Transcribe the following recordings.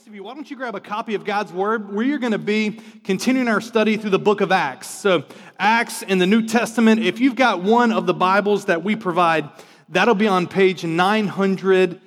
rest of you, why don't you grab a copy of God's Word? We are going to be continuing our study through the book of Acts. So, Acts in the New Testament, if you've got one of the Bibles that we provide, that'll be on page 910.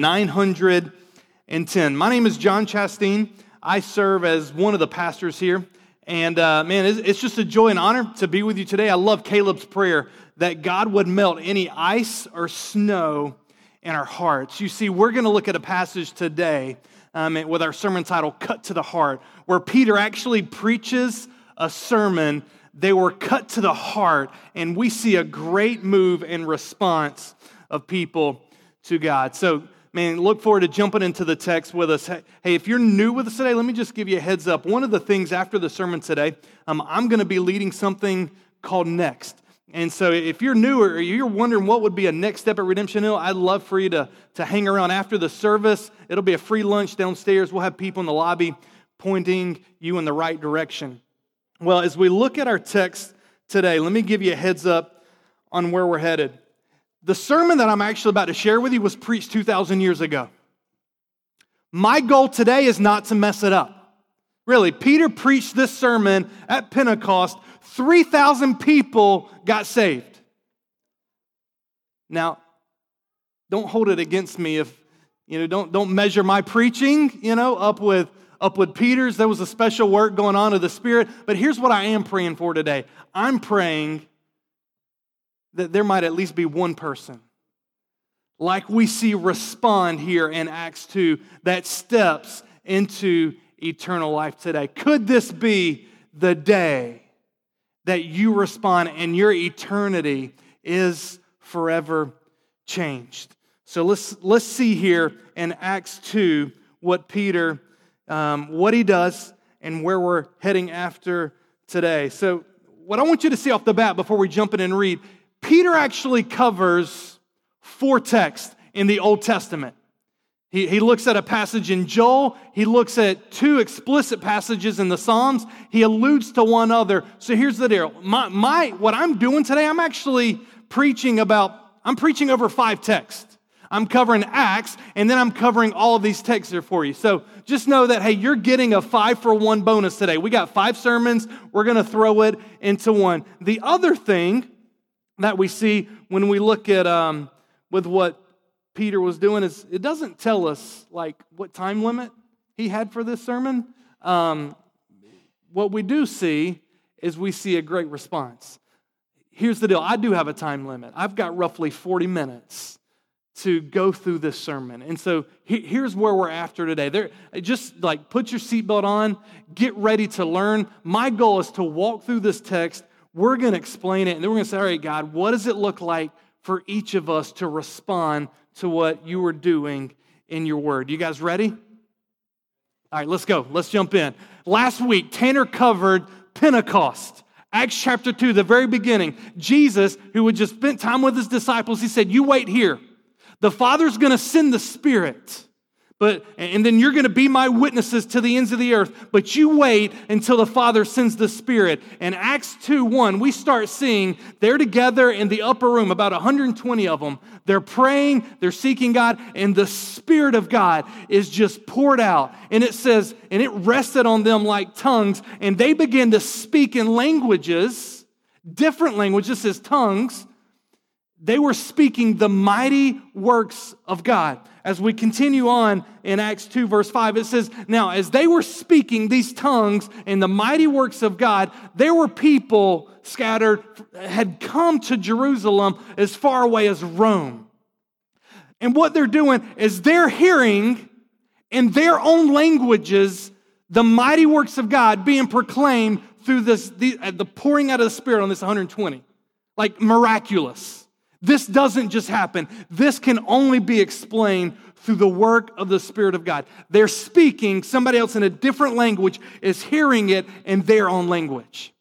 910. My name is John Chastain. I serve as one of the pastors here. And uh, man, it's, it's just a joy and honor to be with you today. I love Caleb's prayer that God would melt any ice or snow in our hearts. You see, we're going to look at a passage today um, with our sermon title, Cut to the Heart, where Peter actually preaches a sermon. They were cut to the heart, and we see a great move in response of people to God. So, man, look forward to jumping into the text with us. Hey, if you're new with us today, let me just give you a heads up. One of the things after the sermon today, um, I'm going to be leading something called Next. And so, if you're new or you're wondering what would be a next step at Redemption Hill, I'd love for you to, to hang around after the service. It'll be a free lunch downstairs. We'll have people in the lobby pointing you in the right direction. Well, as we look at our text today, let me give you a heads up on where we're headed. The sermon that I'm actually about to share with you was preached 2,000 years ago. My goal today is not to mess it up. Really, Peter preached this sermon at Pentecost 3,000 people got saved. Now, don't hold it against me if, you know, don't, don't measure my preaching, you know, up with, up with Peter's. There was a special work going on of the Spirit. But here's what I am praying for today I'm praying that there might at least be one person like we see respond here in Acts 2 that steps into eternal life today. Could this be the day that you respond and your eternity is forever changed. So let's, let's see here in Acts 2 what Peter, um, what he does and where we're heading after today. So what I want you to see off the bat before we jump in and read, Peter actually covers four texts in the Old Testament. He, he looks at a passage in Joel. He looks at two explicit passages in the Psalms. He alludes to one other. So here's the deal. My, my, what I'm doing today, I'm actually preaching about, I'm preaching over five texts. I'm covering Acts, and then I'm covering all of these texts here for you. So just know that, hey, you're getting a five for one bonus today. We got five sermons. We're going to throw it into one. The other thing that we see when we look at um, with what Peter was doing is it doesn't tell us like what time limit he had for this sermon. Um, what we do see is we see a great response. Here's the deal I do have a time limit. I've got roughly 40 minutes to go through this sermon. And so here's where we're after today. There, just like put your seatbelt on, get ready to learn. My goal is to walk through this text. We're going to explain it, and then we're going to say, all right, God, what does it look like for each of us to respond to what you are doing in your word. You guys ready? All right, let's go. Let's jump in. Last week, Tanner covered Pentecost. Acts chapter 2, the very beginning. Jesus, who had just spent time with his disciples, he said, You wait here. The Father's going to send the Spirit. But, and then you're going to be my witnesses to the ends of the earth. But you wait until the Father sends the Spirit. And Acts 2 1, we start seeing they're together in the upper room, about 120 of them. They're praying, they're seeking God, and the Spirit of God is just poured out. And it says, and it rested on them like tongues, and they began to speak in languages, different languages, as tongues. They were speaking the mighty works of God as we continue on in Acts 2, verse 5, it says, Now, as they were speaking these tongues and the mighty works of God, there were people scattered, had come to Jerusalem as far away as Rome. And what they're doing is they're hearing in their own languages the mighty works of God being proclaimed through this, the, uh, the pouring out of the Spirit on this 120. Like miraculous. This doesn't just happen. This can only be explained through the work of the Spirit of God. They're speaking, somebody else in a different language is hearing it in their own language.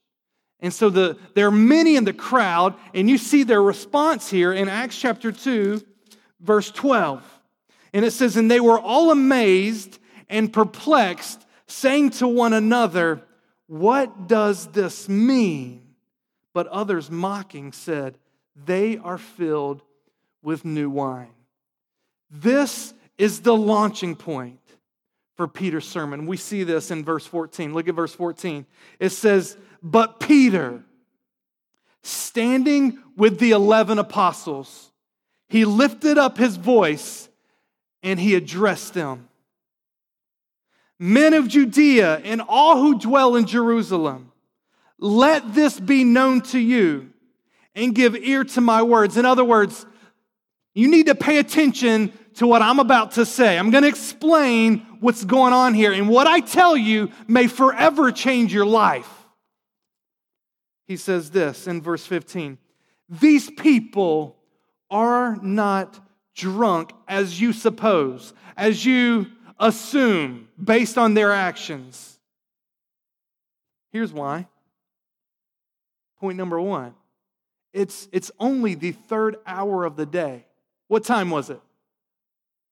And so the, there are many in the crowd, and you see their response here in Acts chapter 2, verse 12. And it says, And they were all amazed and perplexed, saying to one another, What does this mean? But others mocking said, they are filled with new wine. This is the launching point. for Peter's sermon. We see this in verse 14. Look at verse 14. It says, But Peter, standing with the 11 apostles, he lifted up his voice and he addressed them Men of Judea and all who dwell in Jerusalem, let this be known to you and give ear to my words. In other words, you need to pay attention to what I'm about to say. I'm going to explain what's going on here, and what I tell you may forever change your life. He says this in verse 15 These people are not drunk as you suppose, as you assume based on their actions. Here's why. Point number one it's, it's only the third hour of the day. What time was it?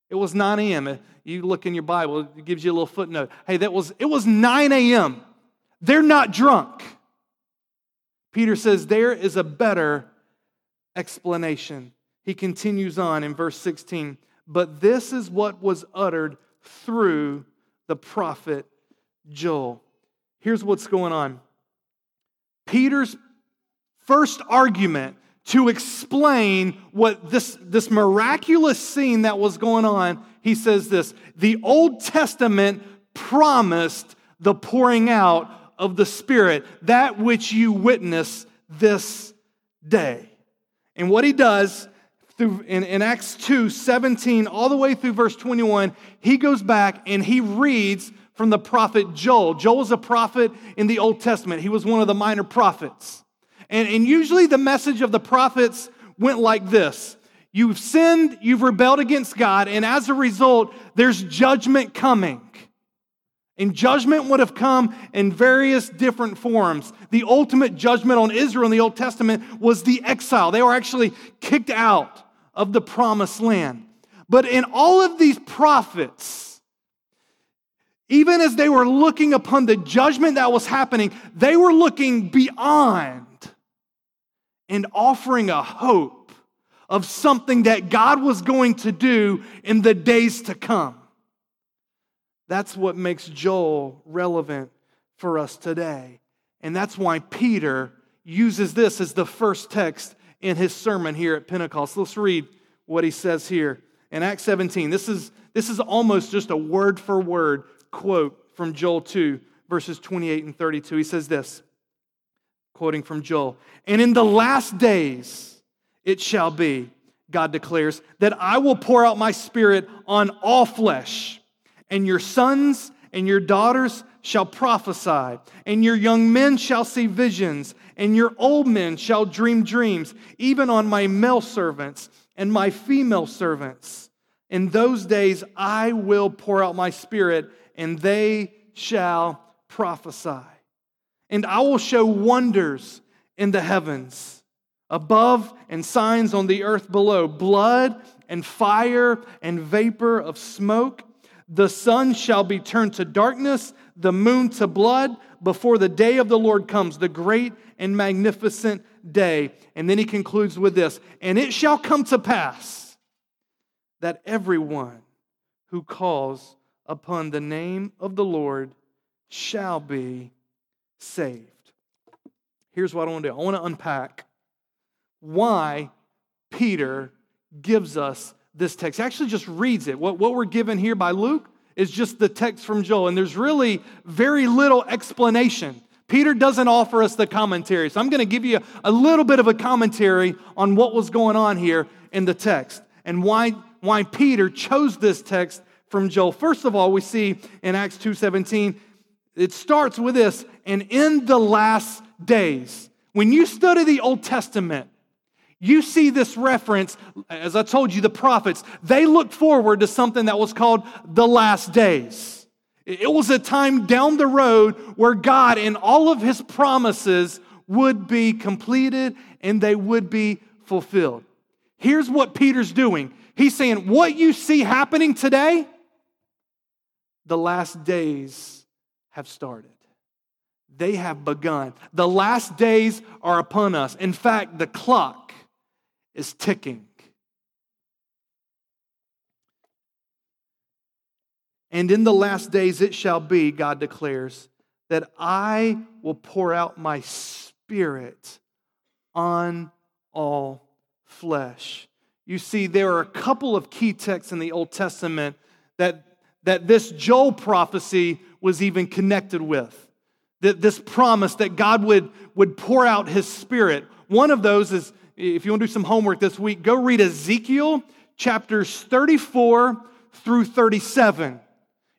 It was 9 a.m. You look in your Bible, it gives you a little footnote. Hey, that was it was 9 a.m. They're not drunk. Peter says there is a better explanation. He continues on in verse 16, but this is what was uttered through the prophet Joel. Here's what's going on. Peter's first argument to explain what this, this miraculous scene that was going on, he says this The Old Testament promised the pouring out of the Spirit, that which you witness this day. And what he does through in, in Acts 2 17, all the way through verse 21, he goes back and he reads from the prophet Joel. Joel was a prophet in the Old Testament, he was one of the minor prophets. And, and usually the message of the prophets went like this You've sinned, you've rebelled against God, and as a result, there's judgment coming. And judgment would have come in various different forms. The ultimate judgment on Israel in the Old Testament was the exile. They were actually kicked out of the promised land. But in all of these prophets, even as they were looking upon the judgment that was happening, they were looking beyond and offering a hope of something that God was going to do in the days to come. That's what makes Joel relevant for us today. And that's why Peter uses this as the first text in his sermon here at Pentecost. Let's read what he says here in Acts 17. This is, this is almost just a word for word quote from Joel 2, verses 28 and 32. He says this, quoting from Joel, and in the last days it shall be, God declares, that I will pour out my spirit on all flesh and your sons and your daughters shall prophesy, and your young men shall see visions, and your old men shall dream dreams, even on my male servants and my female servants. In those days I will pour out my spirit, and they shall prophesy. And I will show wonders in the heavens above and signs on the earth below blood and fire and vapor of smoke. The sun shall be turned to darkness, the moon to blood, before the day of the Lord comes, the great and magnificent day. And then he concludes with this And it shall come to pass that everyone who calls upon the name of the Lord shall be saved. Here's what I want to do I want to unpack why Peter gives us this text. He actually just reads it. What, what we're given here by Luke is just the text from Joel, and there's really very little explanation. Peter doesn't offer us the commentary. So I'm going to give you a little bit of a commentary on what was going on here in the text and why, why Peter chose this text from Joel. First of all, we see in Acts 2:17, it starts with this, and in the last days. When you study the Old Testament, you see this reference, as I told you, the prophets, they looked forward to something that was called the last days. It was a time down the road where God and all of his promises would be completed and they would be fulfilled. Here's what Peter's doing He's saying, What you see happening today, the last days have started. They have begun. The last days are upon us. In fact, the clock is ticking. And in the last days it shall be, God declares, that I will pour out my spirit on all flesh. You see, there are a couple of key texts in the Old Testament that, that this Joel prophecy was even connected with. That this promise that God would, would pour out his spirit. One of those is, if you want to do some homework this week, go read Ezekiel chapters 34 through 37.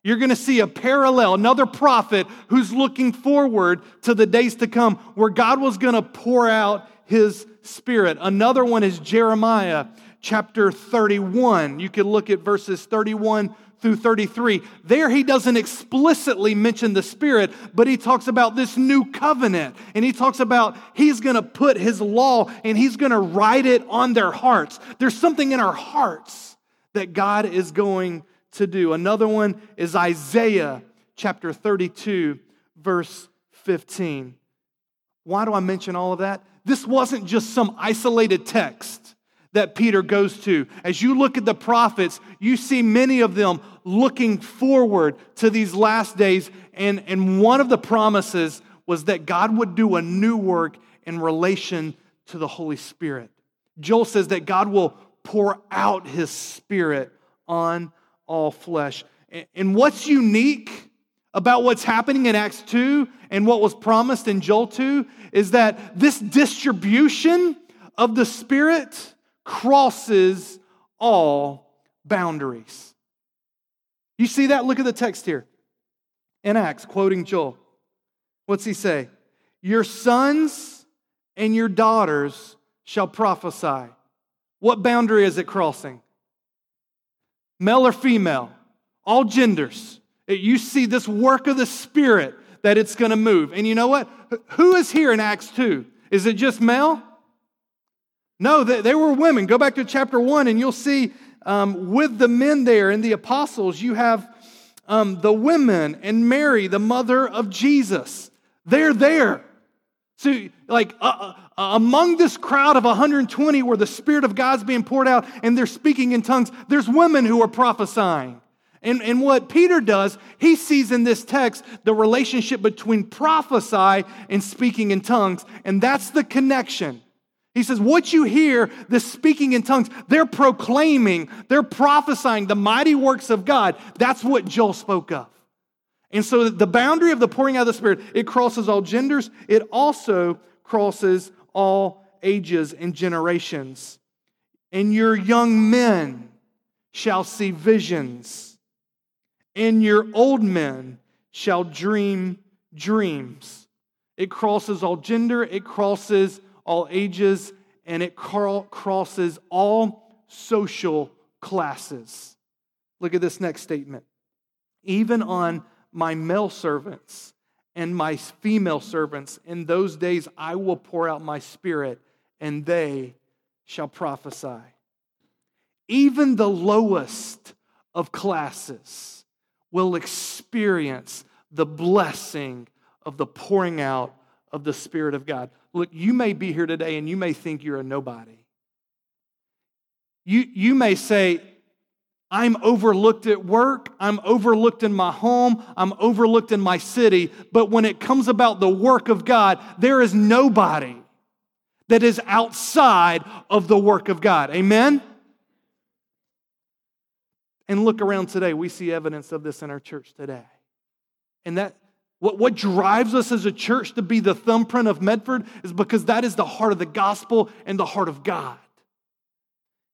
You're going to see a parallel, another prophet who's looking forward to the days to come where God was going to pour out his spirit. Another one is Jeremiah chapter 31. You can look at verses 31 through 33. There, he doesn't explicitly mention the Spirit, but he talks about this new covenant. And he talks about he's going to put his law and he's going to write it on their hearts. There's something in our hearts that God is going to do. Another one is Isaiah chapter 32, verse 15. Why do I mention all of that? This wasn't just some isolated text that Peter goes to. As you look at the prophets, you see many of them looking forward to these last days. And, and one of the promises was that God would do a new work in relation to the Holy Spirit. Joel says that God will pour out his spirit on all flesh. And what's unique about what's happening in Acts 2 and what was promised in Joel 2 is that this distribution of the Spirit crosses all boundaries. You see that? Look at the text here in Acts, quoting Joel. What's he say? Your sons and your daughters shall prophesy. What boundary is it crossing? male or female, all genders. You see this work of the Spirit that it's going to move. And you know what? Who is here in Acts 2? Is it just male? No, they, were women. Go back to chapter 1 and you'll see um, with the men there and the apostles, you have um, the women and Mary, the mother of Jesus. They're there. So, like, uh, uh, among this crowd of 120 where the Spirit of God's being poured out and they're speaking in tongues, there's women who are prophesying. And, and what Peter does, he sees in this text the relationship between prophesy and speaking in tongues, and that's the connection. He says, What you hear, the speaking in tongues, they're proclaiming, they're prophesying the mighty works of God. That's what Joel spoke of. And so the boundary of the pouring out of the Spirit, it crosses all genders, it also crosses all ages and generations. And your young men shall see visions, and your old men shall dream dreams. It crosses all gender, it crosses all ages, and it crosses all social classes. Look at this next statement. Even on my male servants and my female servants. In those days I will pour out my spirit, and they shall prophesy. Even the lowest of classes will experience the blessing of the pouring out of the Spirit of God. Look, you may be here today and you may think you're a nobody. You, you may say, I'm overlooked at work. I'm overlooked in my home. I'm overlooked in my city. But when it comes about the work of God, there is nobody that is outside of the work of God. Amen? And look around today. We see evidence of this in our church today. And that what, what drives us as a church to be the thumbprint of Medford is because that is the heart of the gospel and the heart of God.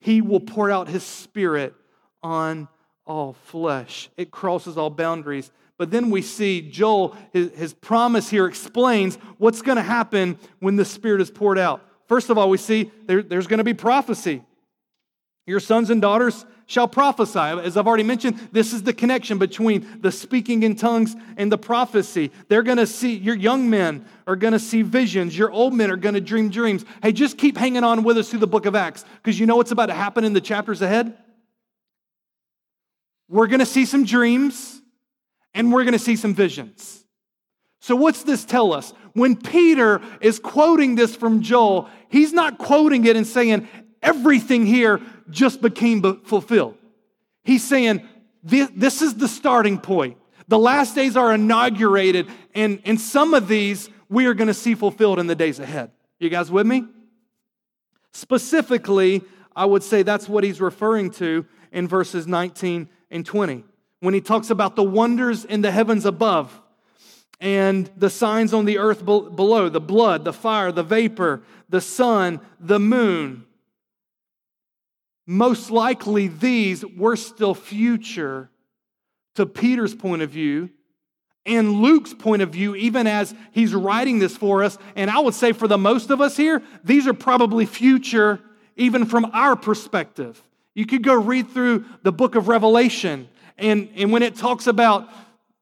He will pour out his spirit on all flesh. It crosses all boundaries. But then we see Joel, his, his promise here explains what's going to happen when the Spirit is poured out. First of all, we see there, there's going to be prophecy. Your sons and daughters shall prophesy. As I've already mentioned, this is the connection between the speaking in tongues and the prophecy. They're going to see, your young men are going to see visions. Your old men are going to dream dreams. Hey, just keep hanging on with us through the book of Acts because you know what's about to happen in the chapters ahead? we're going to see some dreams and we're going to see some visions. So, what's this tell us? When Peter is quoting this from Joel, he's not quoting it and saying everything here just became fulfilled. He's saying this is the starting point. The last days are inaugurated, and, and some of these we are going to see fulfilled in the days ahead. You guys with me? Specifically, I would say that's what he's referring to in verses 19 and 20 when he talks about the wonders in the heavens above and the signs on the earth below the blood, the fire, the vapor, the sun, the moon. Most likely, these were still future to Peter's point of view and Luke's point of view, even as he's writing this for us. And I would say for the most of us here, these are probably future, even from our perspective. You could go read through the book of Revelation, and, and when it talks about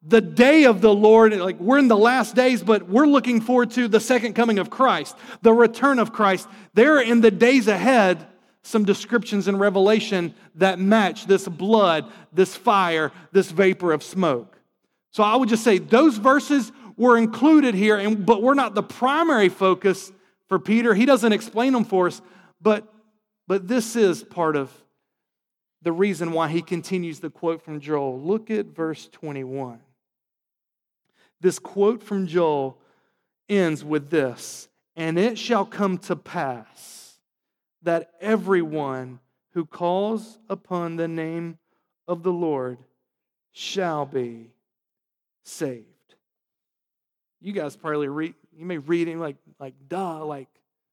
the day of the Lord, like we're in the last days, but we're looking forward to the second coming of Christ, the return of Christ. There in the days ahead, some descriptions in Revelation that match this blood, this fire, this vapor of smoke. So I would just say those verses were included here, and, but we're not the primary focus for Peter. He doesn't explain them for us, but, but this is part of the reason why he continues the quote from Joel. Look at verse 21. This quote from Joel ends with this And it shall come to pass that everyone who calls upon the name of the Lord shall be saved. You guys probably read, you may read it like, like, duh, like,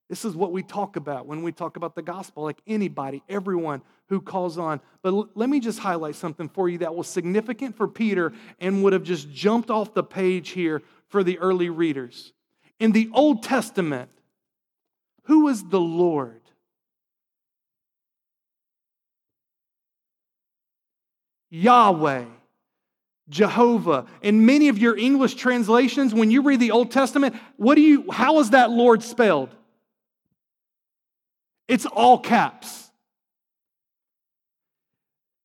this is what we talk about when we talk about the gospel, like anybody, everyone who calls on. But l- let me just highlight something for you that was significant for Peter and would have just jumped off the page here for the early readers. In the Old Testament, who is the Lord? Yahweh. Jehovah. In many of your English translations, when you read the Old Testament, what do you how is that Lord spelled? It's all caps.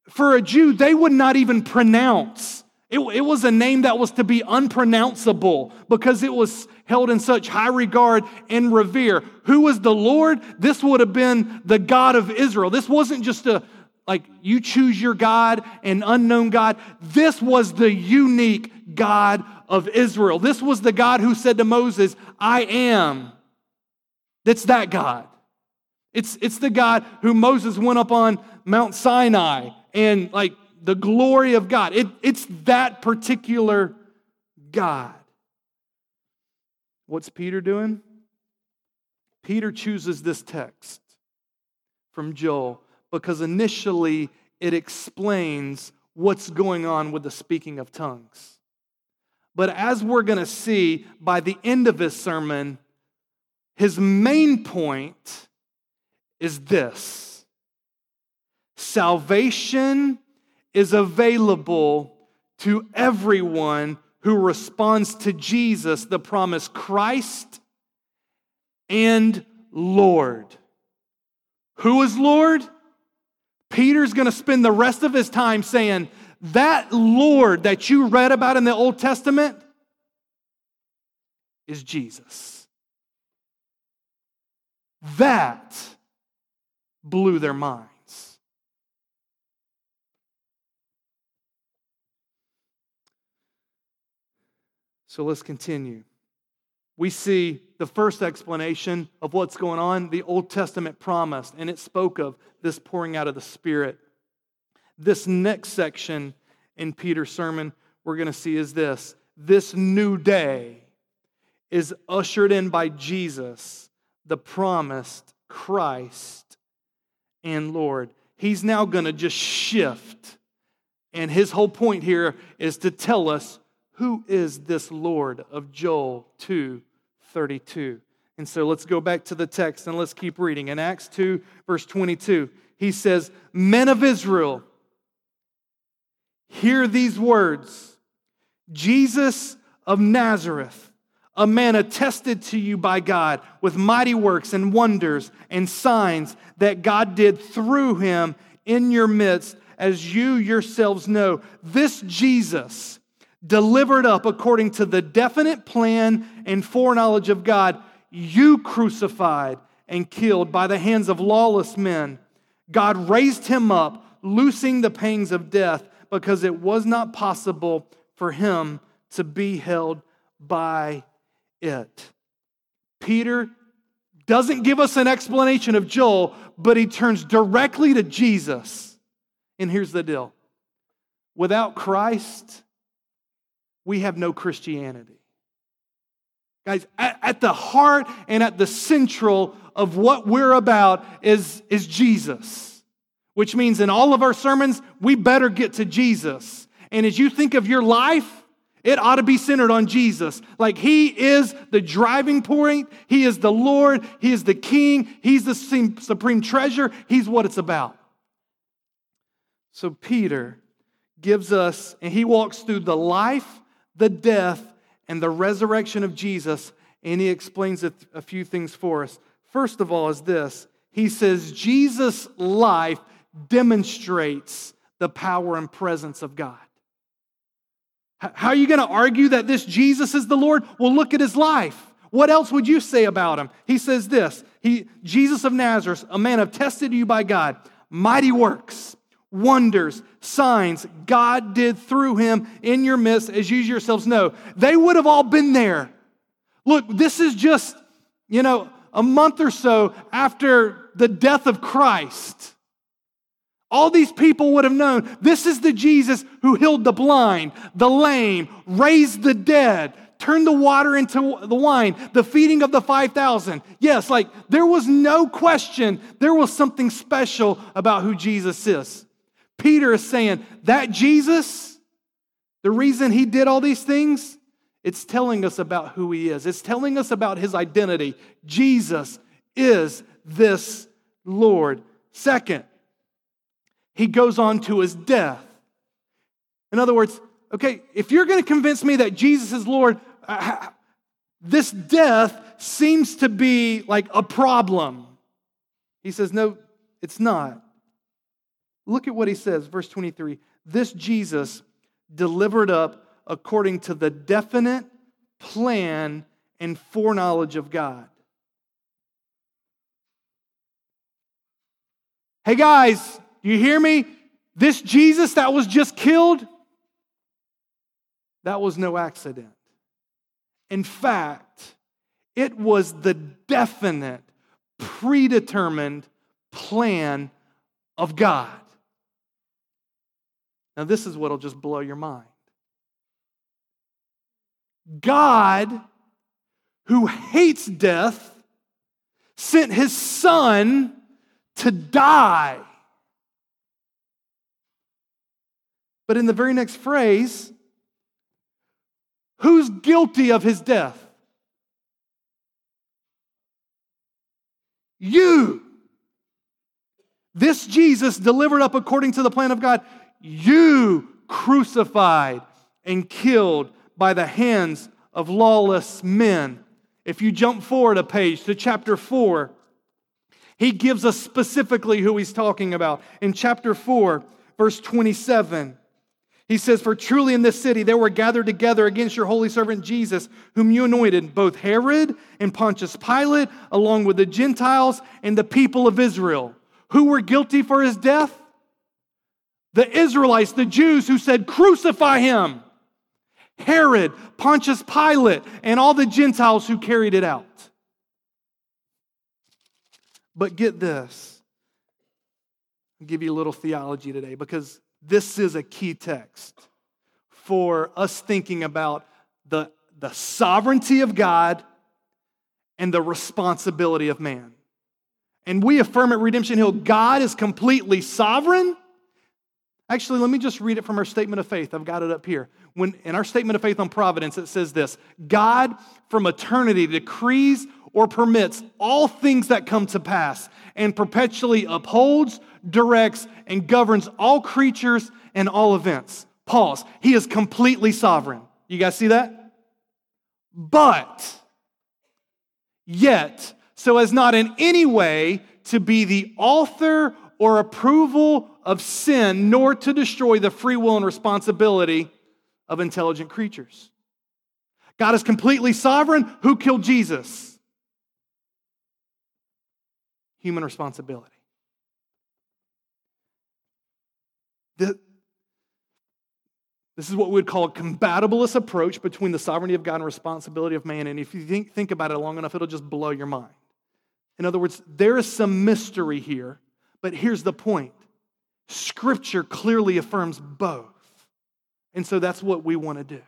For a Jew, they would not even pronounce. It, it was a name that was to be unpronounceable because it was held in such high regard and revere. Who was the Lord? This would have been the God of Israel. This wasn't just a, like you choose your God, an unknown God. This was the unique God of Israel. This was the God who said to Moses, I am. That's that God. It's, it's the God who Moses went up on Mount Sinai and like the glory of God. It, it's that particular God. What's Peter doing? Peter chooses this text from Joel because initially it explains what's going on with the speaking of tongues. But as we're going to see by the end of his sermon, his main point is this salvation is available to everyone who responds to Jesus, the promised Christ and Lord. Who is Lord? Peter's going to spend the rest of his time saying, That Lord that you read about in the Old Testament is Jesus. That blew their minds. So let's continue. We see the first explanation of what's going on, the Old Testament promised, and it spoke of this pouring out of the Spirit. This next section in Peter's sermon we're going to see is this this new day is ushered in by Jesus, the promised Christ and Lord. He's now going to just shift. And his whole point here is to tell us who is this Lord of Joel 2 32. And so let's go back to the text and let's keep reading. In Acts 2, verse 22, he says, Men of Israel, hear these words Jesus of Nazareth, a man attested to you by God with mighty works and wonders and signs that God did through him in your midst, as you yourselves know. This Jesus, delivered up according to the definite plan and foreknowledge of God, you crucified and killed by the hands of lawless men. God raised him up, loosing the pangs of death because it was not possible for him to be held by it. Peter doesn't give us an explanation of Joel, but he turns directly to Jesus. And here's the deal without Christ, we have no Christianity. Guys, at, at, the heart and at the central of what we're about is, is Jesus, which means in all of our sermons, we better get to Jesus. And as you think of your life, it ought to be centered on Jesus. Like He is the driving point, He is the Lord, He is the King, He's the supreme treasure, He's what it's about. So Peter gives us, and he walks through the life, the death, and the resurrection of Jesus, and he explains a, a few things for us. First of all, is this he says, Jesus' life demonstrates the power and presence of God. How are you going to argue that this Jesus is the Lord? Well, look at his life. What else would you say about him? He says this he, Jesus of Nazareth, a man of tested you by God, mighty works wonders, signs God did through him in your midst, as you yourselves know. They would have all been there. Look, this is just, you know, a month or so after the death of Christ. All these people would have known this is the Jesus who healed the blind, the lame, raised the dead, turned the water into the wine, the feeding of the 5,000. Yes, like there was no question there was something special about who Jesus is. Peter is saying that Jesus, the reason he did all these things, it's telling us about who he is. It's telling us about his identity. Jesus is this Lord. Second, he goes on to his death. In other words, okay, if you're going to convince me that Jesus is Lord, uh, this death seems to be like a problem. He says, no, it's not. Look at what he says, verse 23. This Jesus delivered up according to the definite plan and foreknowledge of God. Hey guys, you hear me? This Jesus that was just killed, that was no accident. In fact, it was the definite, predetermined plan of God. Now, this is what will just blow your mind. God, who hates death, sent his son to die. But in the very next phrase, who's guilty of his death? You. This Jesus, delivered up according to the plan of God, you crucified and killed by the hands of lawless men. If you jump forward a page to chapter 4, he gives us specifically who he's talking about. In chapter 4, verse 27, he says, For truly in this city there were gathered together against your holy servant Jesus, whom you anointed, both Herod and Pontius Pilate, along with the Gentiles and the people of Israel. Who were guilty for his death? The Israelites, the Jews who said, Crucify him. Herod, Pontius Pilate, and all the Gentiles who carried it out. But get this. I'll give you a little theology today because this is a key text for us thinking about the, the sovereignty of God and the responsibility of man. And we affirm at Redemption Hill God is completely sovereign Actually, let me just read it from our statement of faith. I've got it up here. When in our statement of faith on providence, it says this God from eternity decrees or permits all things that come to pass and perpetually upholds, directs, and governs all creatures and all events. Pause. He is completely sovereign. You guys see that? But, yet, so as not in any way to be the author or approval of sin, nor to destroy the free will and responsibility of intelligent creatures. God is completely sovereign. Who killed Jesus? Human responsibility. The, This is what we would call a compatibilist approach between the sovereignty of God and responsibility of man. And if you think, think about it long enough, it'll just blow your mind. In other words, there is some mystery here, but here's the point Scripture clearly affirms both. And so that's what we want to do.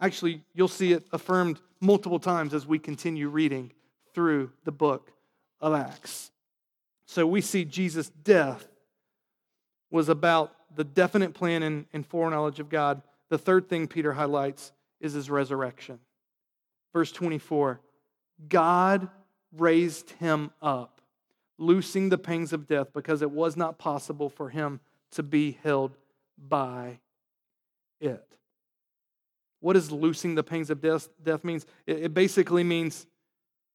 Actually, you'll see it affirmed multiple times as we continue reading through the book of Acts. So we see Jesus' death was about the definite plan and, and foreknowledge of God. The third thing Peter highlights is his resurrection. Verse 24 God raised him up, loosing the pangs of death because it was not possible for him to be held by it. What does loosing the pangs of death, death means? It, it basically means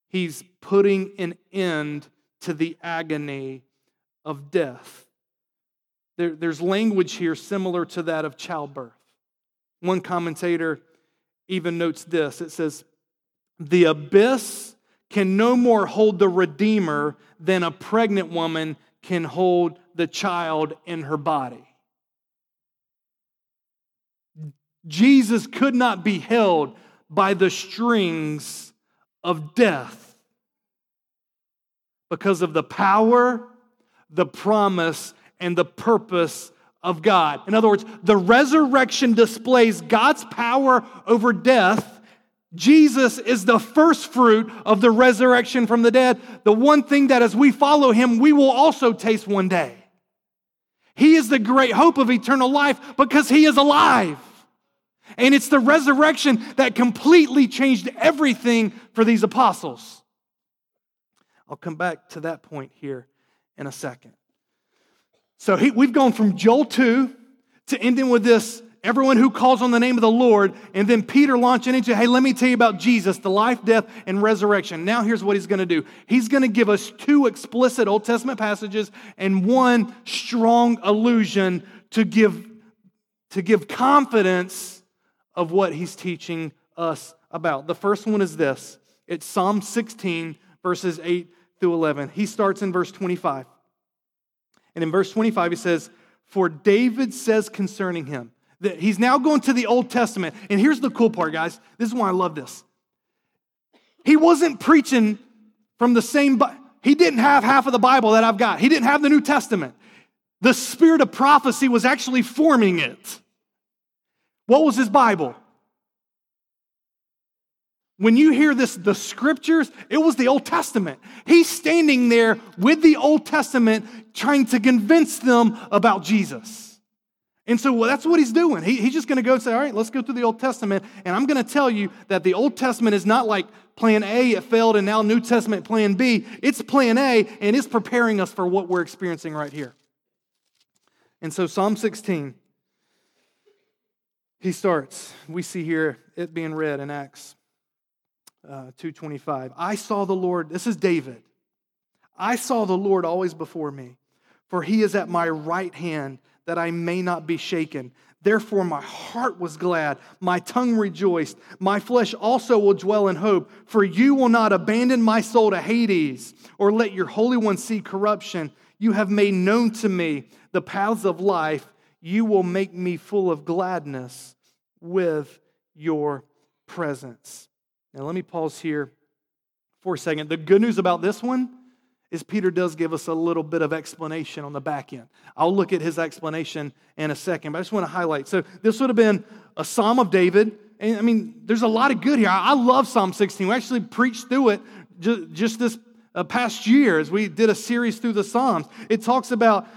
he's putting an end to the agony of death. There, there's language here similar to that of childbirth. One commentator even notes this it says, The abyss can no more hold the Redeemer than a pregnant woman can hold the child in her body. Jesus could not be held by the strings of death because of the power, the promise, and the purpose of God. In other words, the resurrection displays God's power over death. Jesus is the first fruit of the resurrection from the dead. The one thing that as we follow him, we will also taste one day. He is the great hope of eternal life because he is alive. And it's the resurrection that completely changed everything for these apostles. I'll come back to that point here in a second. So he, we've gone from Joel 2 to ending with this everyone who calls on the name of the Lord, and then Peter launching into, hey, let me tell you about Jesus, the life, death, and resurrection. Now, here's what he's going to do he's going to give us two explicit Old Testament passages and one strong allusion to give, to give confidence of what he's teaching us about. The first one is this it's Psalm 16, verses 8 through 11. He starts in verse 25. And in verse 25, he says, For David says concerning him, that he's now going to the Old Testament. And here's the cool part, guys. This is why I love this. He wasn't preaching from the same, he didn't have half of the Bible that I've got. He didn't have the New Testament. The spirit of prophecy was actually forming it. What was his Bible? When you hear this, the scriptures, it was the Old Testament. He's standing there with the Old Testament trying to convince them about Jesus. And so well, that's what he's doing. He, he's just going to go and say, All right, let's go through the Old Testament. And I'm going to tell you that the Old Testament is not like plan A, it failed, and now New Testament plan B. It's plan A, and it's preparing us for what we're experiencing right here. And so, Psalm 16, he starts. We see here it being read in Acts uh, 225. I saw the Lord, this is David. I saw the Lord always before me, for he is at my right hand that I may not be shaken. Therefore, my heart was glad, my tongue rejoiced, my flesh also will dwell in hope, for you will not abandon my soul to Hades, or let your Holy One see corruption. You have made known to me the paths of life. You will make me full of gladness with your presence. Now, let me pause here for a second. The good news about this one is Peter does give us a little bit of explanation on the back end. I'll look at his explanation in a second, but I just want to highlight. So, this would have been a Psalm of David. And I mean, there's a lot of good here. I love Psalm 16. We actually preached through it just this uh, past year as we did a series through the Psalms. It talks about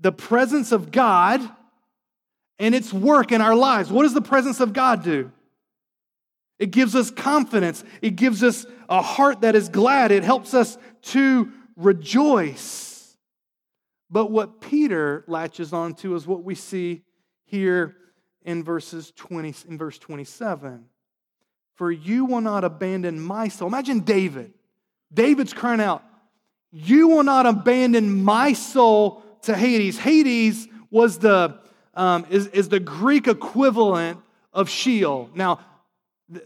the presence of God and its work in our lives. What does the presence of God do? It gives us confidence. It gives us a heart that is glad. It helps us to rejoice. But what Peter latches onto is what we see here in verses 20 in verse 27. For you will not abandon my soul. Imagine David. David's crying out, You will not abandon my soul to Hades. Hades was the um, is, is the Greek equivalent of Sheol. Now,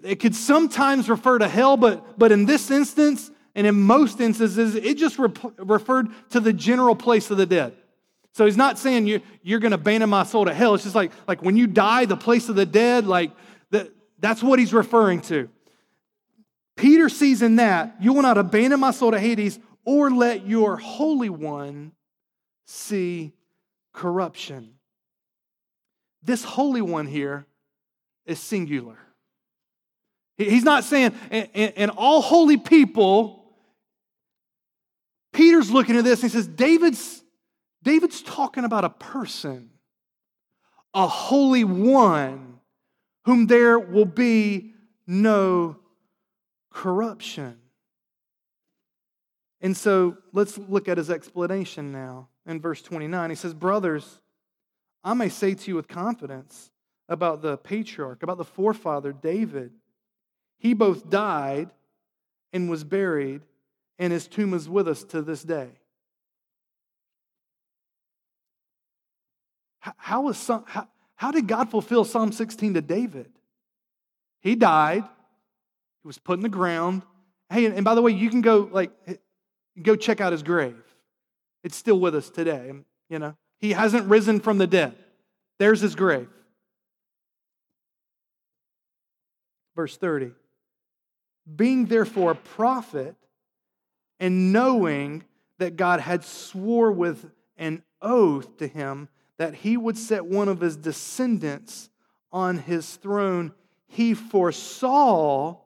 it could sometimes refer to hell, but, but in this instance, and in most instances, it just referred to the general place of the dead. So he's not saying you, you're going to abandon my soul to hell. It's just like, like when you die, the place of the dead, like that, that's what he's referring to. Peter sees in that, you will not abandon my soul to Hades or let your Holy One see corruption. This Holy One here is singular. He's not saying, and, all holy people, Peter's looking at this and he says, David's, David's talking about a person, a holy one, whom there will be no corruption. And so let's look at his explanation now in verse 29. He says, Brothers, I may say to you with confidence about the patriarch, about the forefather David. He both died and was buried, and his tomb is with us to this day. How, was some, how, how did God fulfill Psalm 16 to David? He died, he was put in the ground. Hey, and by the way, you can go like go check out his grave. It's still with us today. You know, he hasn't risen from the dead. There's his grave. Verse 30. Being therefore a prophet, and knowing that God had swore with an oath to him that he would set one of his descendants on his throne, he foresaw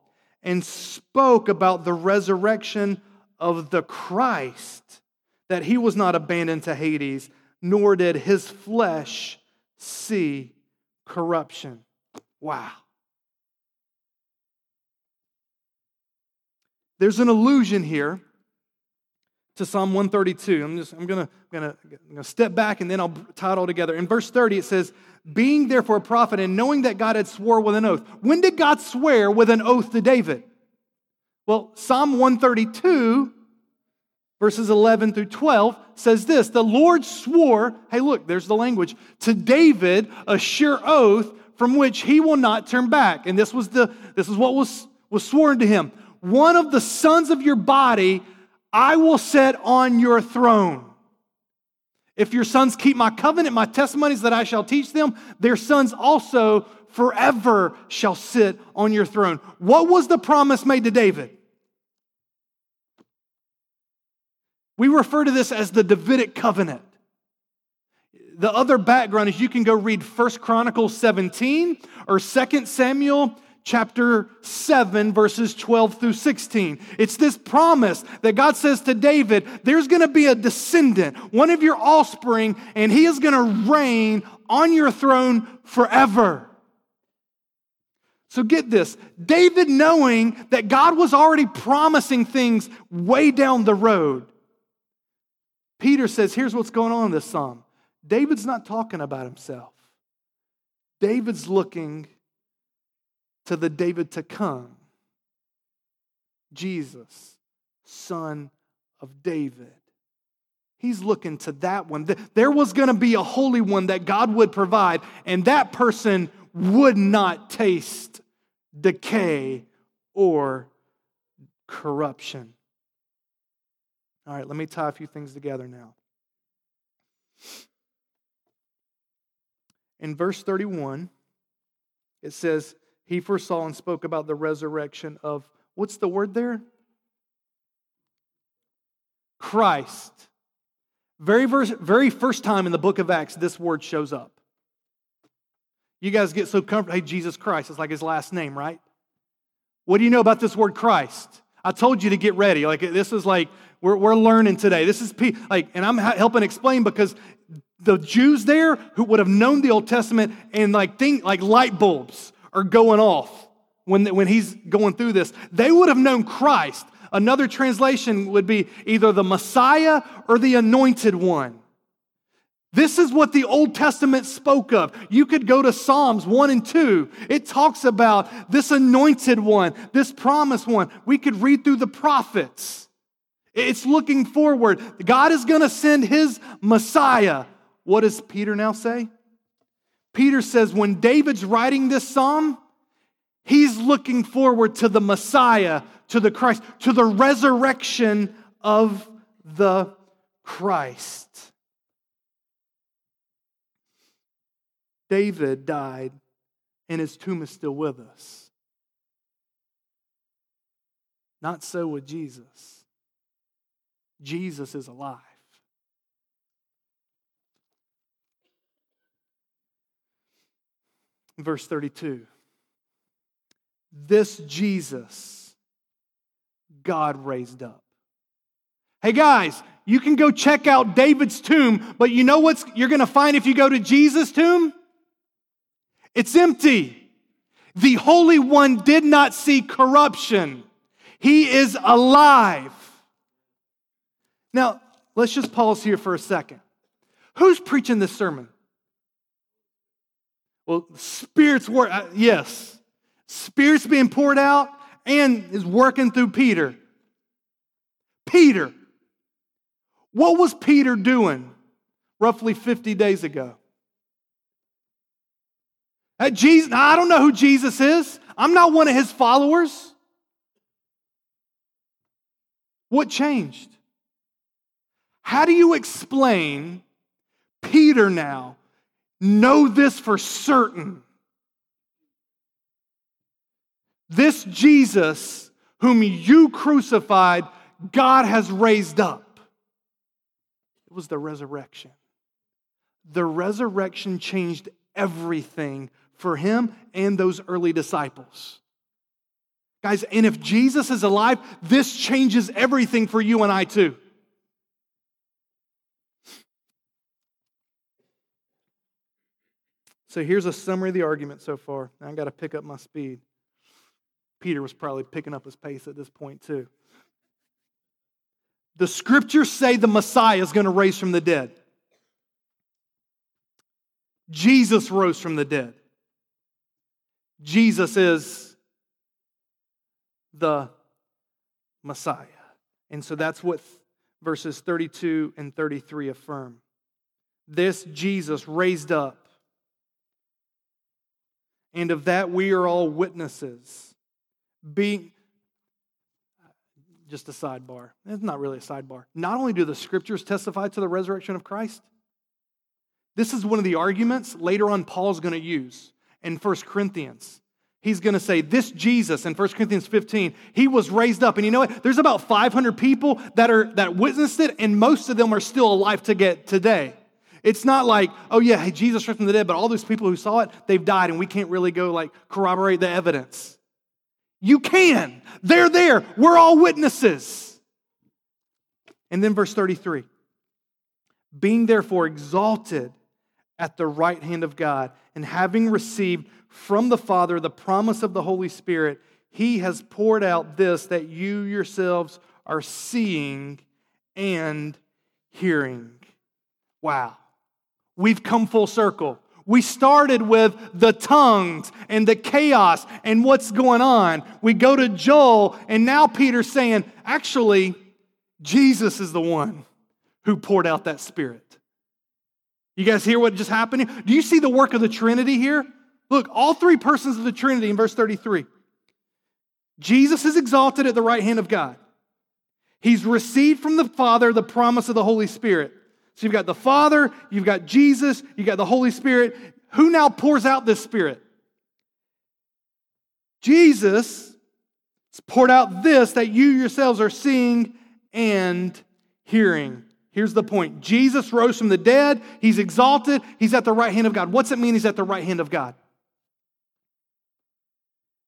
and spoke about the resurrection of the Christ, that he was not abandoned to Hades, nor did his flesh see corruption. Wow. There's an allusion here to Psalm 132. I'm just I'm gonna, gonna, gonna step back and then I'll tie it all together. In verse 30, it says, Being therefore a prophet and knowing that God had swore with an oath. When did God swear with an oath to David? Well, Psalm 132, verses 11 through 12, says this The Lord swore, hey, look, there's the language, to David a sure oath from which he will not turn back. And this was the this is what was, was sworn to him one of the sons of your body I will set on your throne. If your sons keep my covenant, my testimonies that I shall teach them, their sons also forever shall sit on your throne. What was the promise made to David? We refer to this as the Davidic covenant. The other background is you can go read 1 Chronicles 17 or 2 Samuel chapter 7, verses 12 through 16. It's this promise that God says to David, there's going to be a descendant, one of your offspring, and he is going to reign on your throne forever. So get this David, knowing that God was already promising things way down the road, Peter says, here's what's going on in this psalm. David's not talking about himself. David's looking to the David to come Jesus, son of David. He's looking to that one. There was going to be a holy one that God would provide, and that person would not taste decay or corruption. All right, let me tie a few things together now. In verse 31, it says, he foresaw and spoke about the resurrection of, what's the word there? Christ. Very, very first time in the book of Acts, this word shows up. You guys get so comfortable. Hey, Jesus Christ, it's like his last name, right? What do you know about this word Christ? I told you to get ready. Like, this is like, we're, we're learning today. This is, like, and I'm helping explain because the Jews there who would have known the Old Testament and like think like light bulbs are going off when, when he's going through this. They would have known Christ. Another translation would be either the Messiah or the anointed one. This is what the Old Testament spoke of. You could go to Psalms 1 and 2. It talks about this anointed one, this promised one. We could read through the prophets. It's looking forward. God is going to send his Messiah. What does Peter now say? Peter says when David's writing this psalm, he's looking forward to the Messiah, to the Christ, to the resurrection of the Christ. David died, and his tomb is still with us. Not so with Jesus. Jesus is alive. Verse 32 This Jesus God raised up. Hey guys, you can go check out David's tomb, but you know what you're going to find if you go to Jesus' tomb? It's empty. The Holy One did not see corruption. He is alive. Now, let's just pause here for a second. Who's preaching this sermon? Well, Spirit's work, uh, yes. Spirit's being poured out and is working through Peter. Peter. What was Peter doing roughly 50 days ago? At Jesus, I don't know who Jesus is. I'm not one of his followers. What changed? How do you explain Peter now? Know this for certain. This Jesus, whom you crucified, God has raised up. It was the resurrection. The resurrection changed everything for him and those early disciples. Guys, and if Jesus is alive, this changes everything for you and I too. So here's a summary of the argument so far. I got to pick up my speed. Peter was probably picking up his pace at this point too. The scriptures say the Messiah is going to raise from the dead. Jesus rose from the dead. Jesus is the Messiah. And so that's what verses 32 and 33 affirm. This Jesus raised up, and of that we are all witnesses. Being, just a sidebar. It's not really a sidebar. Not only do the scriptures testify to the resurrection of Christ, this is one of the arguments later on Paul's going to use in 1 Corinthians. He's going to say, This Jesus in 1 Corinthians 15, he was raised up. And you know what? There's about 500 people that, are, that witnessed it, and most of them are still alive to get today. It's not like, oh yeah, hey, Jesus rose from the dead, but all those people who saw it, they've died, and we can't really go like corroborate the evidence. You can. They're there. We're all witnesses. And then verse 33 being therefore exalted at the right hand of God, and having received from the Father the promise of the Holy Spirit, he has poured out this that you yourselves are seeing and hearing. Wow. We've come full circle. We started with the tongues and the chaos and what's going on. We go to Joel, and now Peter's saying, actually, Jesus is the one who poured out that spirit. You guys hear what just happened? Do you see the work of the Trinity here? Look, all three persons of the Trinity in verse 33. Jesus is exalted at the right hand of God. He's received from the Father the promise of the Holy Spirit. So you've got the Father, you've got Jesus, you've got the Holy Spirit. Who now pours out this Spirit? Jesus has poured out this that you yourselves are seeing and hearing. Here's the point Jesus rose from the dead, he's exalted, he's at the right hand of God. What's it mean he's at the right hand of God?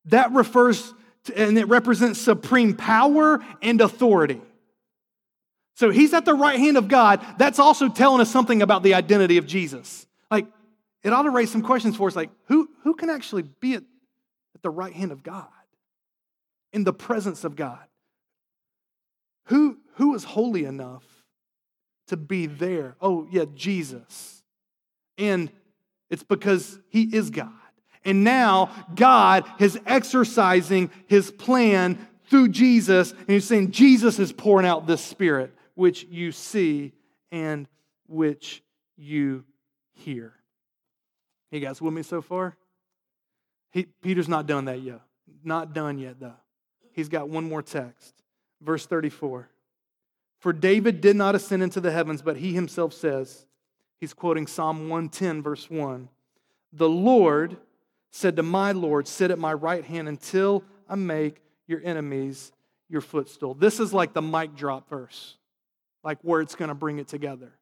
That refers to, and it represents supreme power and authority. So he's at the right hand of God. That's also telling us something about the identity of Jesus. Like, it ought to raise some questions for us like, who, who can actually be at, at the right hand of God? In the presence of God? Who, who is holy enough to be there. Oh, yeah, Jesus. And it's because he is God. And now God is exercising his plan through Jesus, and he's saying, Jesus is pouring out this spirit, which you see and which you hear. Hey, guys, with me so far? He, Peter's not done that yet. Not done yet, though. He's got one more text. Verse 34. For David did not ascend into the heavens, but he himself says, he's quoting Psalm 110, verse 1 The Lord said to my Lord, Sit at my right hand until I make your enemies your footstool. This is like the mic drop verse, like where it's going to bring it together.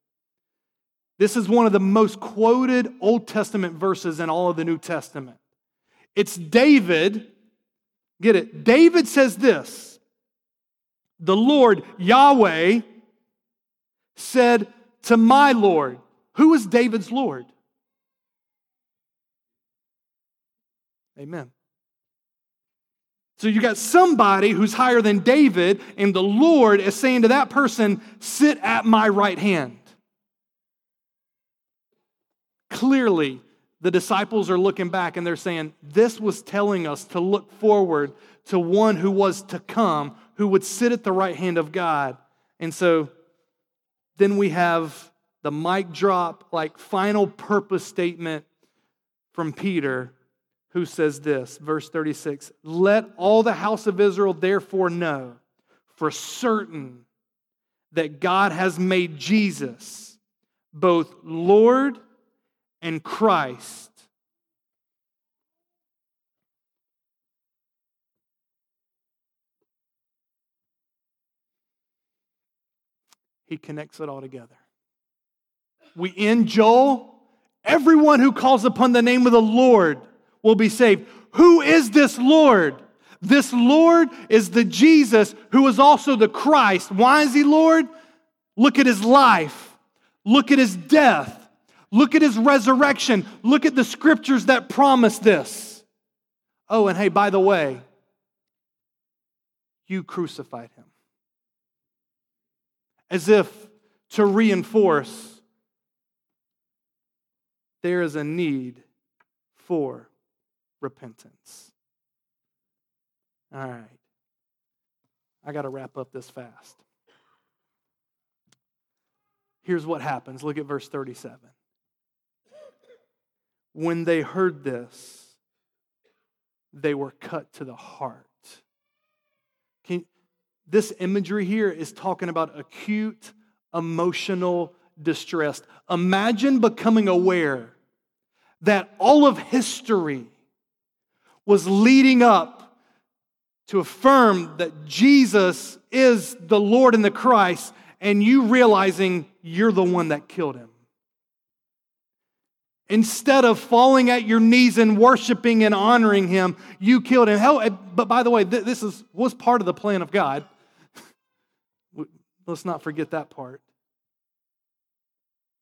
This is one of the most quoted Old Testament verses in all of the New Testament. It's David, get it? David says this The Lord, Yahweh, said to my Lord. Who is David's Lord? Amen. So you got somebody who's higher than David, and the Lord is saying to that person, Sit at my right hand. Clearly, the disciples are looking back and they're saying, This was telling us to look forward to one who was to come, who would sit at the right hand of God. And so then we have the mic drop, like final purpose statement from Peter who says this, verse 36 Let all the house of Israel therefore know for certain that God has made Jesus both Lord and Christ. He connects it all together. We end Joel. Everyone who calls upon the name of the Lord will be saved. Who is this Lord? This Lord is the Jesus who is also the Christ. Why is he Lord? Look at his life. Look at his death. Look at his resurrection. Look at the scriptures that promise this. Oh, and hey, by the way, you crucified him. As if to reinforce there is a need for repentance. All right. I got to wrap up this fast. Here's what happens. Look at verse 37. When they heard this, they were cut to the heart. Can, this imagery here is talking about acute emotional distress. Imagine becoming aware that all of history was leading up to affirm that Jesus is the Lord and the Christ, and you realizing you're the one that killed him. Instead of falling at your knees and worshiping and honoring him, you killed him. Hell, but by the way, this is, was part of the plan of God. Let's not forget that part.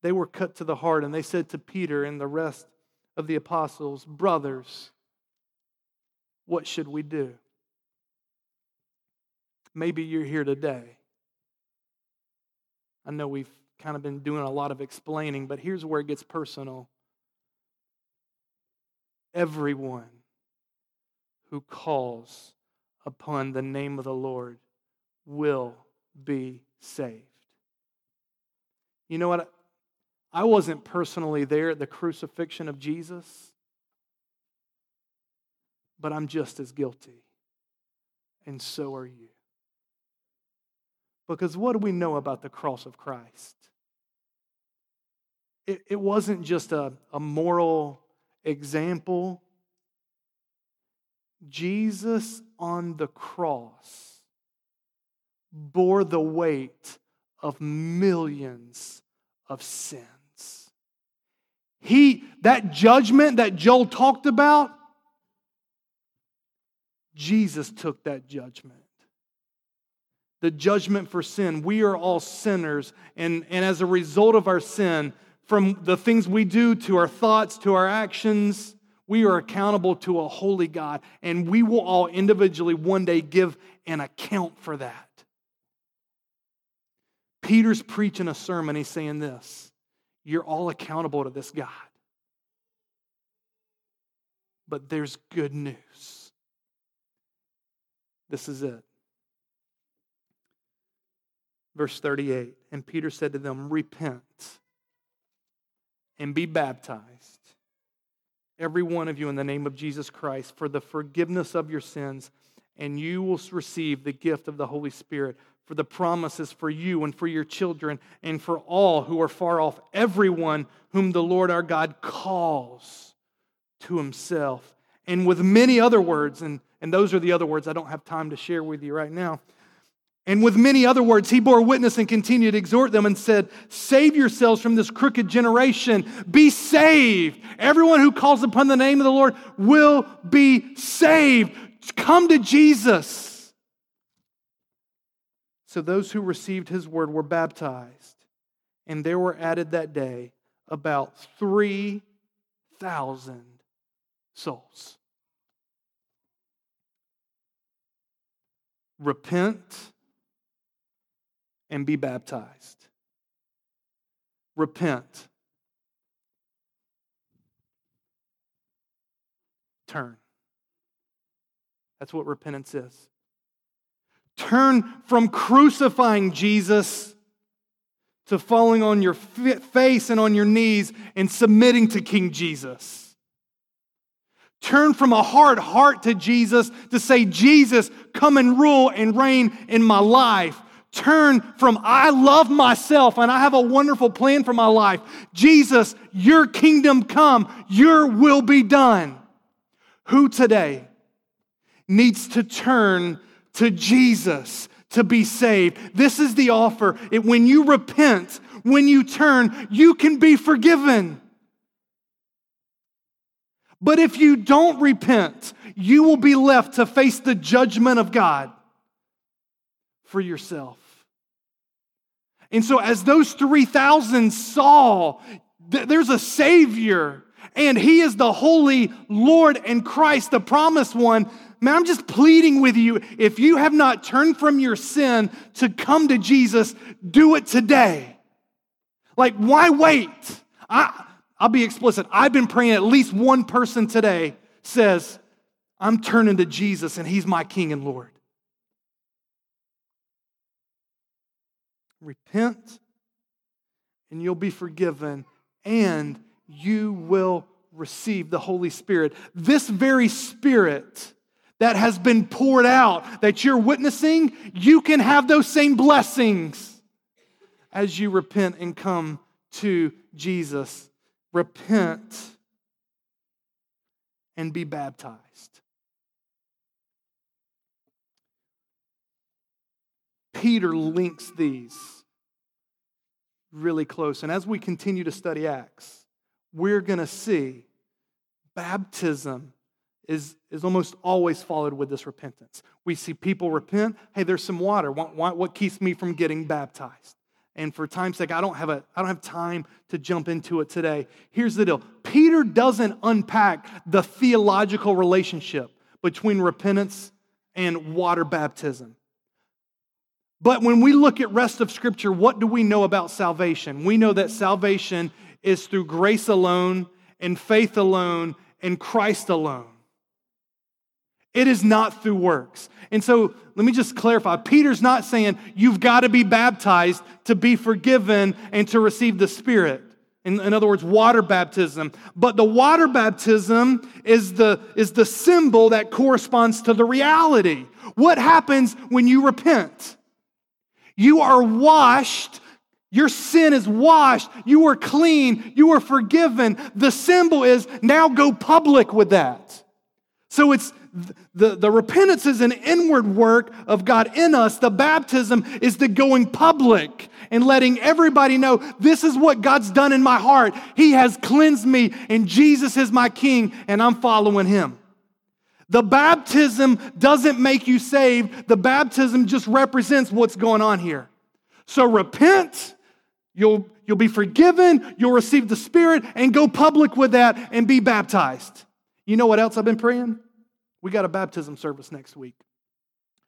They were cut to the heart, and they said to Peter and the rest of the apostles, Brothers, what should we do? Maybe you're here today. I know we've kind of been doing a lot of explaining, but here's where it gets personal. Everyone who calls upon the name of the Lord will be saved. You know what? I wasn't personally there at the crucifixion of Jesus but I'm just as guilty. And so are you. Because what do we know about the cross of Christ? It, it wasn't just a, a moral example. Jesus on the cross bore the weight of millions of sins. He, that judgment that Joel talked about, Jesus took that judgment. The judgment for sin. We are all sinners. And, and as a result of our sin, from the things we do to our thoughts to our actions, we are accountable to a holy God. And we will all individually one day give an account for that. Peter's preaching a sermon. He's saying this You're all accountable to this God. But there's good news. This is it. Verse 38 And Peter said to them, Repent and be baptized, every one of you, in the name of Jesus Christ, for the forgiveness of your sins, and you will receive the gift of the Holy Spirit. For the promises for you and for your children and for all who are far off, everyone whom the Lord our God calls to himself. And with many other words, and, and those are the other words I don't have time to share with you right now. And with many other words, he bore witness and continued to exhort them and said, Save yourselves from this crooked generation. Be saved. Everyone who calls upon the name of the Lord will be saved. Come to Jesus. So those who received his word were baptized, and there were added that day about 3,000 souls. Repent and be baptized. Repent. Turn. That's what repentance is. Turn from crucifying Jesus to falling on your face and on your knees and submitting to King Jesus. Turn from a hard heart to Jesus to say, Jesus, come and rule and reign in my life. Turn from, I love myself and I have a wonderful plan for my life. Jesus, your kingdom come, your will be done. Who today needs to turn to Jesus to be saved. This is the offer. It, when you repent, when you turn, you can be forgiven. But if you don't repent, you will be left to face the judgment of God for yourself. And so, as those 3,000 saw, th- there's a Savior, and He is the Holy Lord and Christ, the promised one Man, I'm just pleading with you. If you have not turned from your sin to come to Jesus, do it today. Like, why wait? I, I'll be explicit. I've been praying at least one person today says, I'm turning to Jesus and he's my King and Lord. Repent and you'll be forgiven and you will receive the Holy Spirit. This very Spirit that has been poured out that you're witnessing, you can have those same blessings as you repent and come to Jesus. Repent and be baptized. Peter links these really close. And as we continue to study Acts, we're going to see baptism is, is almost always followed with this repentance. We see people repent. Hey, there's some water. What, what keeps me from getting baptized? And for time's sake, I don't have a I don't have time to jump into it today. Here's the deal. Peter doesn't unpack the theological relationship between repentance and water baptism. But when we look at rest of scripture, what do we know about salvation? We know that salvation is through grace alone and faith alone and Christ alone. It is not through works. And so let me just clarify Peter's not saying you've got to be baptized to be forgiven and to receive the Spirit. In, in, other words, water baptism. But the water baptism is the, is the symbol that corresponds to the reality. What happens when you repent? You are washed. Your sin is washed. You are clean. You are forgiven. The symbol is now go public with that. So it's the, the repentance is an inward work of God in us. The baptism is the going public and letting everybody know this is what God's done in my heart. He has cleansed me, and Jesus is my king, and I'm following him. The baptism doesn't make you saved, the baptism just represents what's going on here. So repent, you'll, you'll be forgiven, you'll receive the Spirit, and go public with that and be baptized. You know what else I've been praying? We got a baptism service next week.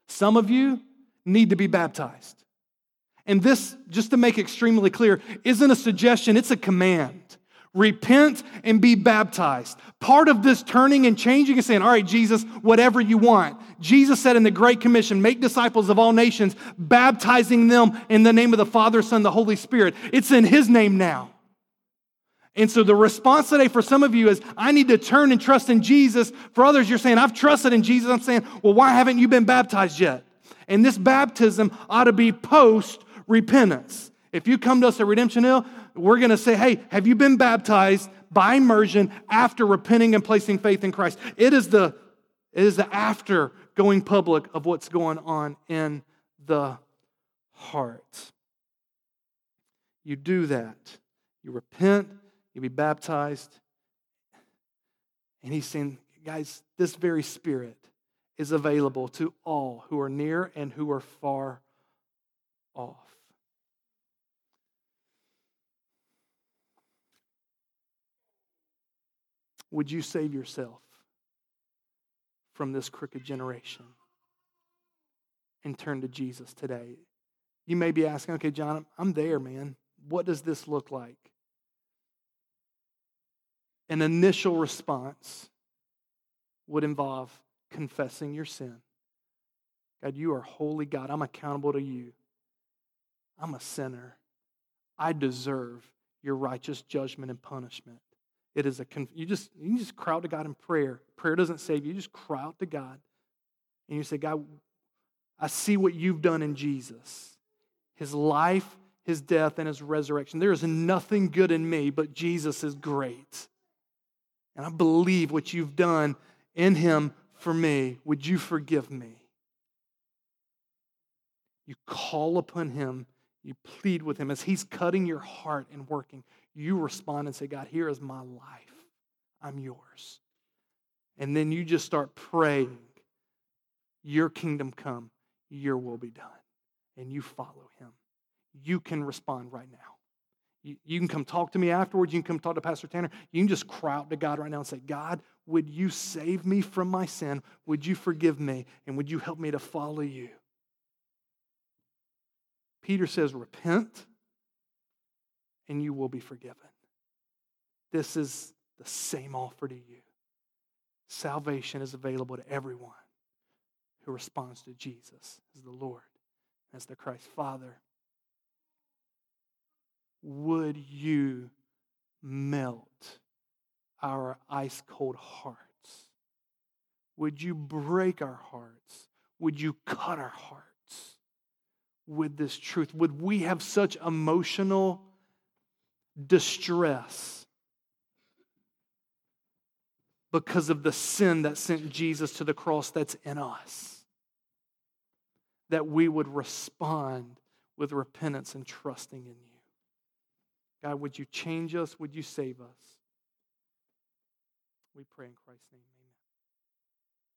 Some of you need to be baptized. And this, just to make extremely clear, isn't a suggestion, it's a command. Repent and be baptized. Part of this turning and changing is saying, All right, Jesus, whatever you want. Jesus said in the Great Commission, Make disciples of all nations, baptizing them in the name of the Father, Son, the Holy Spirit. It's in His name now. And so the response today for some of you is, I need to turn and trust in Jesus. For others, you're saying, I've trusted in Jesus. I'm saying, well, why haven't you been baptized yet? And this baptism ought to be post repentance. If you come to us at Redemption Hill, we're going to say, hey, have you been baptized by immersion after repenting and placing faith in Christ. It is the, it is the after going public of what's going on in the heart. You do that. You repent, you be baptized. And he's saying, guys, this very spirit is available to all who are near and who are far off. Would you save yourself from this crooked generation and turn to Jesus today? You may be asking, okay, John, I'm there, man. What does this look like? An initial response would involve confessing your sin. God, you are holy God. I'm accountable to you. I'm a sinner. I deserve your righteous judgment and punishment. It is a you just you just cry out to God in prayer. Prayer doesn't save you. You just cry out to God, and you say, God, I see what you've done in Jesus, His life, His death, and His resurrection. There is nothing good in me, but Jesus is great, and I believe what you've done in Him for me. Would you forgive me? You call upon Him. You plead with him as he's cutting your heart and working you respond and say, God, here is my life. I'm yours. And then you just start praying, Your kingdom come, your will be done. And you follow him. You can respond right now. You, you can come talk to me afterwards. You can come talk to Pastor Tanner. You can just cry out to God right now and say, God, would you save me from my sin? Would you forgive me? And would you help me to follow you? Peter says, Repent and you will be forgiven. This is the same offer to you. Salvation is available to everyone who responds to Jesus as the Lord, as the Christ Father. Would you melt our ice cold hearts? Would you break our hearts? Would you cut our hearts with this truth? Would we have such emotional distress because of the sin that sent Jesus to the cross that's in us. That we would respond with repentance and trusting in you. God, would you change us? Would you save us? We pray in Christ's name.